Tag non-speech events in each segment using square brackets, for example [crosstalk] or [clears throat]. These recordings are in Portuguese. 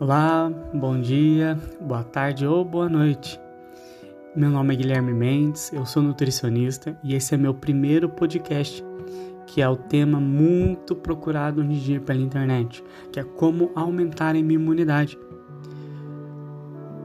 Olá, bom dia, boa tarde ou boa noite. Meu nome é Guilherme Mendes, eu sou nutricionista e esse é meu primeiro podcast, que é o tema muito procurado hoje em dia pela internet, que é como aumentar a minha imunidade.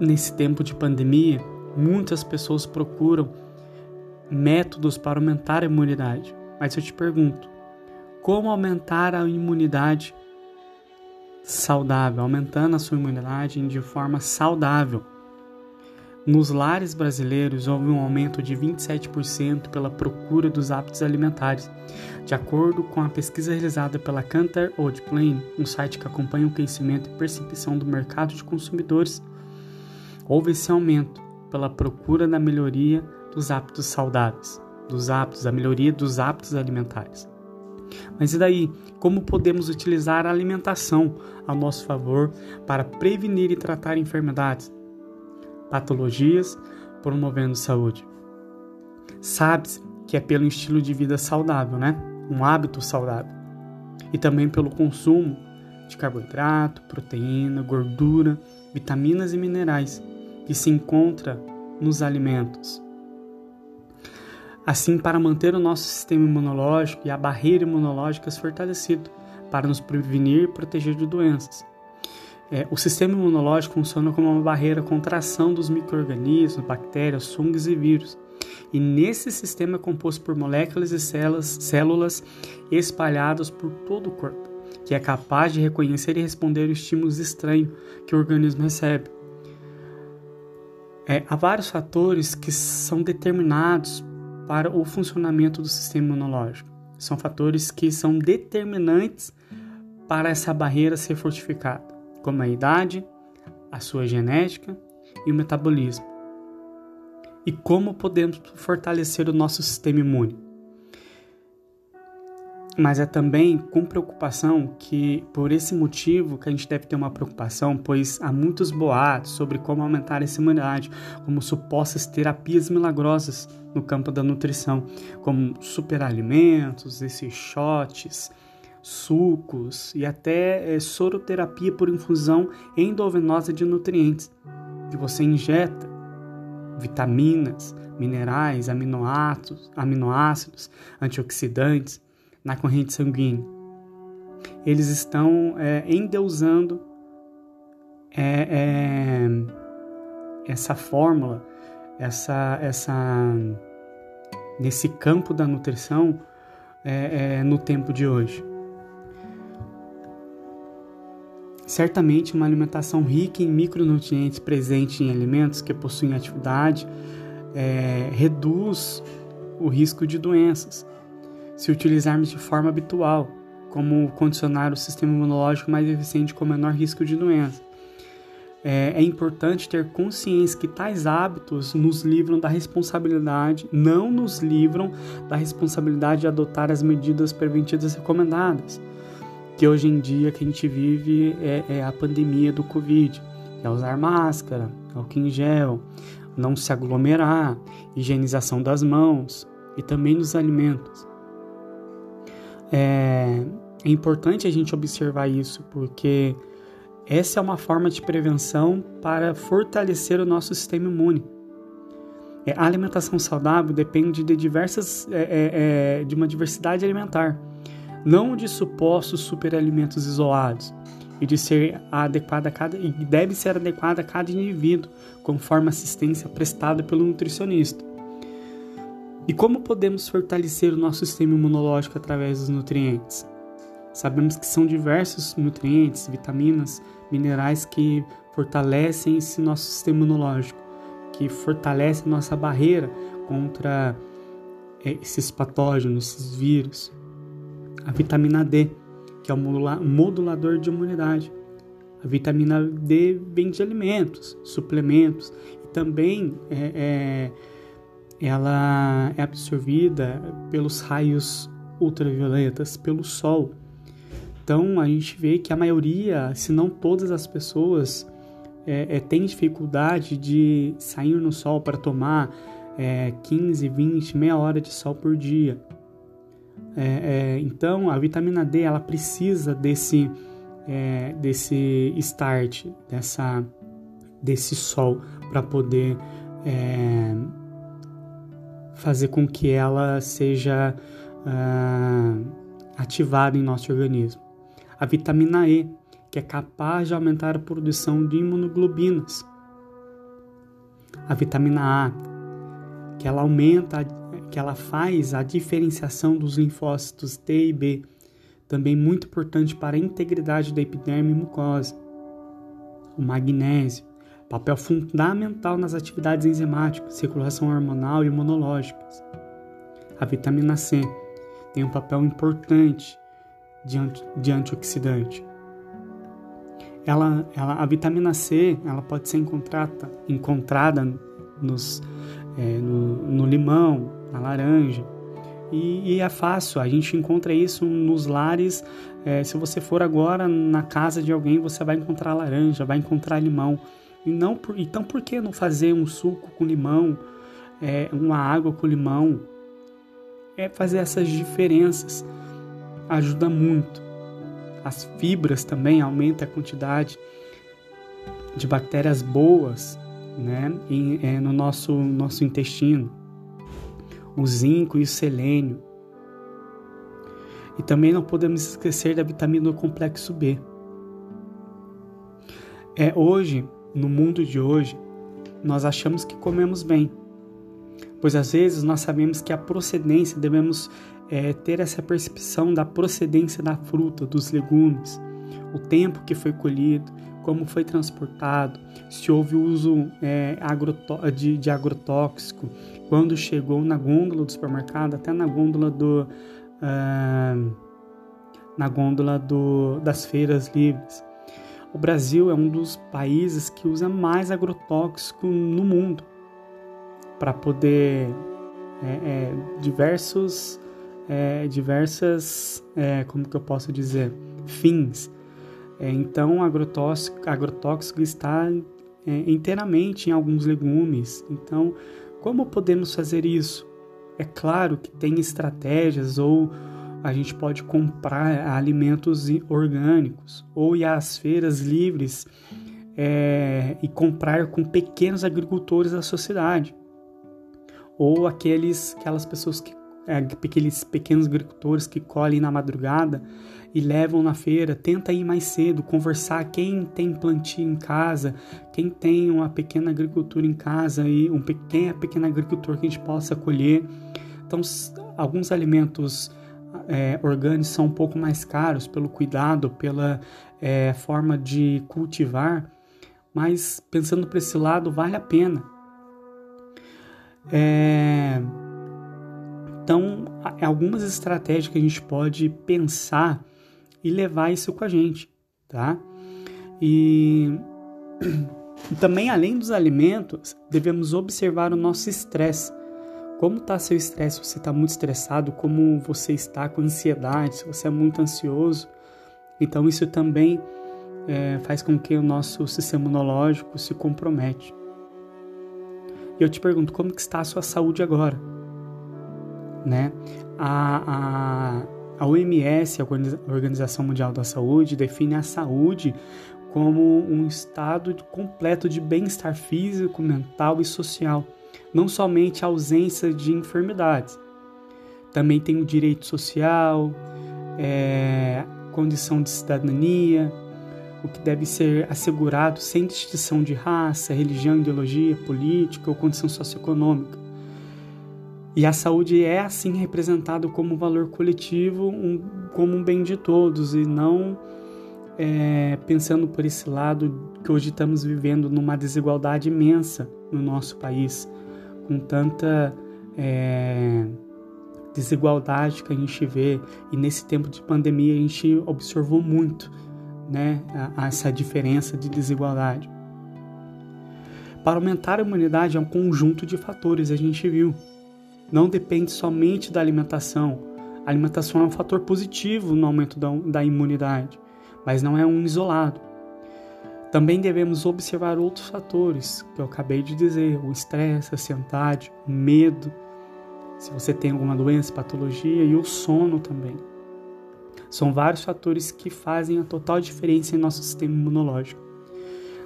Nesse tempo de pandemia, muitas pessoas procuram métodos para aumentar a imunidade. Mas eu te pergunto, como aumentar a imunidade saudável, aumentando a sua imunidade de forma saudável. Nos lares brasileiros houve um aumento de 27% pela procura dos hábitos alimentares, de acordo com a pesquisa realizada pela Cantor Oldplane, um site que acompanha o conhecimento e percepção do mercado de consumidores. Houve esse aumento pela procura da melhoria dos hábitos saudáveis, dos hábitos, a melhoria dos hábitos alimentares. Mas e daí? Como podemos utilizar a alimentação a nosso favor para prevenir e tratar enfermidades, patologias, promovendo saúde? Sabe-se que é pelo estilo de vida saudável, né? Um hábito saudável. E também pelo consumo de carboidrato, proteína, gordura, vitaminas e minerais que se encontra nos alimentos assim para manter o nosso sistema imunológico e a barreira imunológica fortalecido, para nos prevenir e proteger de doenças. É, o sistema imunológico funciona como uma barreira contra a ação dos micro-organismos, bactérias, fungos e vírus. E nesse sistema é composto por moléculas e células, células espalhadas por todo o corpo, que é capaz de reconhecer e responder aos estímulos estranhos que o organismo recebe. É, há vários fatores que são determinados para o funcionamento do sistema imunológico. São fatores que são determinantes para essa barreira ser fortificada, como a idade, a sua genética e o metabolismo. E como podemos fortalecer o nosso sistema imune? Mas é também com preocupação que, por esse motivo, que a gente deve ter uma preocupação, pois há muitos boatos sobre como aumentar essa imunidade, como supostas terapias milagrosas no campo da nutrição, como superalimentos, esses shots, sucos e até é, soroterapia por infusão endovenosa de nutrientes, que você injeta vitaminas, minerais, aminoácidos, aminoácidos antioxidantes na corrente sanguínea. Eles estão é, endeusando é, é, essa fórmula, essa, essa, nesse campo da nutrição é, é, no tempo de hoje. Certamente, uma alimentação rica em micronutrientes presente em alimentos que possuem atividade é, reduz o risco de doenças se utilizarmos de forma habitual, como condicionar o sistema imunológico mais eficiente com menor risco de doença. É, é, importante ter consciência que tais hábitos nos livram da responsabilidade, não nos livram da responsabilidade de adotar as medidas preventivas recomendadas. Que hoje em dia que a gente vive é, é a pandemia do Covid, é usar máscara, álcool em gel, não se aglomerar, higienização das mãos e também dos alimentos. É, é importante a gente observar isso, porque essa é uma forma de prevenção para fortalecer o nosso sistema imune. É, a alimentação saudável depende de diversas, é, é, é, de uma diversidade alimentar, não de supostos superalimentos isolados, e de ser adequada a cada e deve ser adequada a cada indivíduo, conforme a assistência prestada pelo nutricionista. E como podemos fortalecer o nosso sistema imunológico através dos nutrientes? Sabemos que são diversos nutrientes, vitaminas, minerais que fortalecem esse nosso sistema imunológico, que fortalecem a nossa barreira contra é, esses patógenos, esses vírus. A vitamina D, que é o modulador de imunidade. A vitamina D vem de alimentos, suplementos e também é, é ela é absorvida pelos raios ultravioletas, pelo sol. Então a gente vê que a maioria, se não todas as pessoas, é, é, tem dificuldade de sair no sol para tomar é, 15, 20, meia hora de sol por dia. É, é, então a vitamina D ela precisa desse é, desse start, dessa, desse sol, para poder é, fazer com que ela seja uh, ativada em nosso organismo. A vitamina E, que é capaz de aumentar a produção de imunoglobinas. A vitamina A, que ela aumenta, que ela faz a diferenciação dos linfócitos T e B, também muito importante para a integridade da epiderme e mucosa. O magnésio, papel fundamental nas atividades enzimáticas, circulação hormonal e imunológicas. A vitamina C tem um papel importante de, anti, de antioxidante. Ela, ela, a vitamina C ela pode ser encontrada, encontrada nos, é, no, no, limão, na laranja. E, e, é fácil, a gente encontra isso nos lares. É, se você for agora na casa de alguém, você vai encontrar laranja, vai encontrar limão. E não por, então, por que não fazer um suco com limão, é, uma água com limão? É fazer essas diferenças. Ajuda muito. As fibras também aumentam a quantidade de bactérias boas né, em, é, no nosso, nosso intestino. O zinco e o selênio. E também não podemos esquecer da vitamina do complexo B. É hoje no mundo de hoje, nós achamos que comemos bem, pois às vezes nós sabemos que a procedência, devemos é, ter essa percepção da procedência da fruta, dos legumes, o tempo que foi colhido, como foi transportado, se houve uso é, de, de, agrotóxico, quando chegou na gôndola do supermercado, até na gôndola do. Uh, na gôndola do, das feiras livres. O Brasil é um dos países que usa mais agrotóxico no mundo para poder é, é, diversos é, diversas é, como que eu posso dizer fins. É, então agrotóxico agrotóxico está é, inteiramente em alguns legumes. Então como podemos fazer isso? É claro que tem estratégias ou a gente pode comprar alimentos orgânicos ou ir às feiras livres é, e comprar com pequenos agricultores da sociedade ou aqueles aquelas pessoas que é, aqueles pequenos agricultores que colhem na madrugada e levam na feira, tenta ir mais cedo, conversar quem tem plantio em casa, quem tem uma pequena agricultura em casa e um pequeno pequeno agricultor que a gente possa colher. Então, alguns alimentos é, orgânicos são um pouco mais caros pelo cuidado, pela é, forma de cultivar, mas pensando por esse lado, vale a pena. É, então, algumas estratégias que a gente pode pensar e levar isso com a gente, tá? E [clears throat] também, além dos alimentos, devemos observar o nosso estresse como está seu estresse? Você está muito estressado? Como você está com ansiedade? Se você é muito ansioso? Então isso também é, faz com que o nosso sistema imunológico se compromete. E eu te pergunto, como que está a sua saúde agora? Né? A, a, a OMS, a Organização Mundial da Saúde, define a saúde como um estado completo de bem-estar físico, mental e social não somente a ausência de enfermidades. Também tem o direito social, é, condição de cidadania, o que deve ser assegurado sem distinção de raça, religião, ideologia, política ou condição socioeconômica. E a saúde é assim representada como um valor coletivo, um, como um bem de todos e não é, pensando por esse lado que hoje estamos vivendo numa desigualdade imensa no nosso país com tanta é, desigualdade que a gente vê e nesse tempo de pandemia a gente observou muito né, essa diferença de desigualdade. Para aumentar a imunidade é um conjunto de fatores, a gente viu. Não depende somente da alimentação. A alimentação é um fator positivo no aumento da, da imunidade, mas não é um isolado. Também devemos observar outros fatores que eu acabei de dizer: o estresse, a ansiedade, o medo, se você tem alguma doença, patologia e o sono também. São vários fatores que fazem a total diferença em nosso sistema imunológico.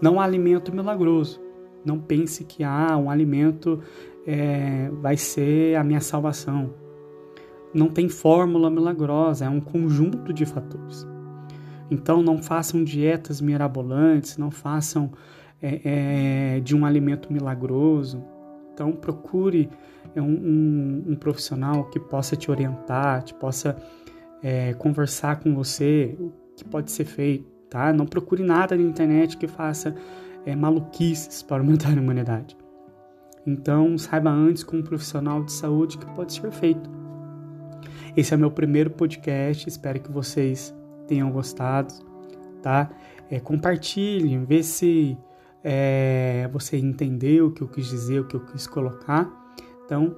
Não há alimento milagroso. Não pense que ah, um alimento é, vai ser a minha salvação. Não tem fórmula milagrosa, é um conjunto de fatores. Então, não façam dietas mirabolantes, não façam é, é, de um alimento milagroso. Então, procure um, um, um, profissional que possa te orientar, que possa é, conversar com você, o que pode ser feito, tá? Não procure nada na internet que faça é, maluquices para aumentar a imunidade. Então, saiba antes com um profissional de saúde que pode ser feito. Esse é meu primeiro podcast, espero que vocês tenham gostado, tá? É, compartilhem, vê se é, você entendeu o que eu quis dizer, o que eu quis colocar. Então,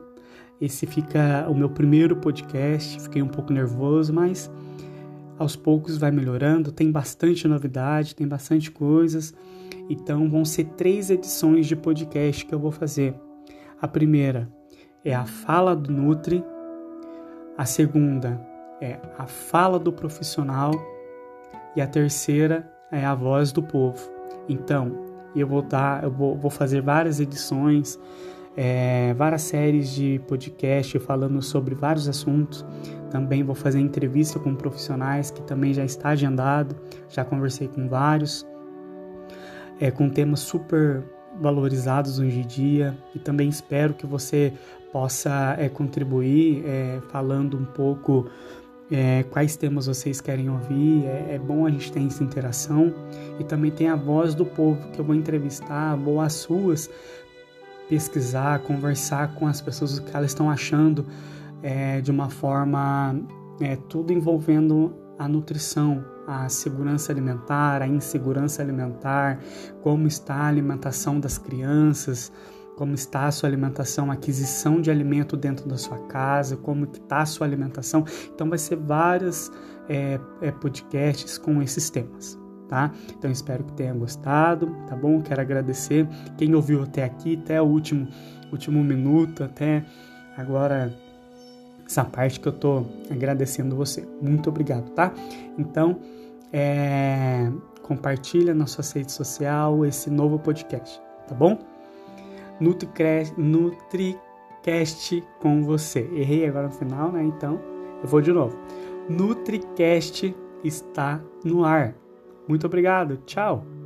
esse fica o meu primeiro podcast. Fiquei um pouco nervoso, mas aos poucos vai melhorando. Tem bastante novidade, tem bastante coisas. Então, vão ser três edições de podcast que eu vou fazer. A primeira é a fala do Nutri. A segunda é a fala do profissional. E a terceira é a voz do povo. Então, eu vou dar, eu vou, vou fazer várias edições é, várias séries de podcast falando sobre vários assuntos. Também vou fazer entrevista com profissionais que também já está agendado, já conversei com vários, é, com temas super valorizados hoje em dia e também espero que você possa é, contribuir é, falando um pouco é, quais temas vocês querem ouvir. É, é, bom a gente ter essa interação e também tem a voz do povo que eu vou entrevistar, vou as suas pesquisar, conversar com as pessoas o que elas estão achando é, de uma forma é, tudo envolvendo a nutrição, a segurança alimentar, a insegurança alimentar, como está a alimentação das crianças, como está a sua alimentação, a aquisição de alimento dentro da sua casa, como está a sua alimentação. Então vai ser vários é, é, podcasts com esses temas tá? Então espero que tenha gostado, tá bom? Quero agradecer quem ouviu até aqui, até o último, último minuto, até agora essa parte que eu tô agradecendo você. Muito obrigado, tá? Então, é, compartilha na sua rede social esse novo podcast, tá bom? NutriCast, com você. Errei agora no final, né? Então, eu vou de novo. NutriCast está no ar. Muito obrigado. Tchau.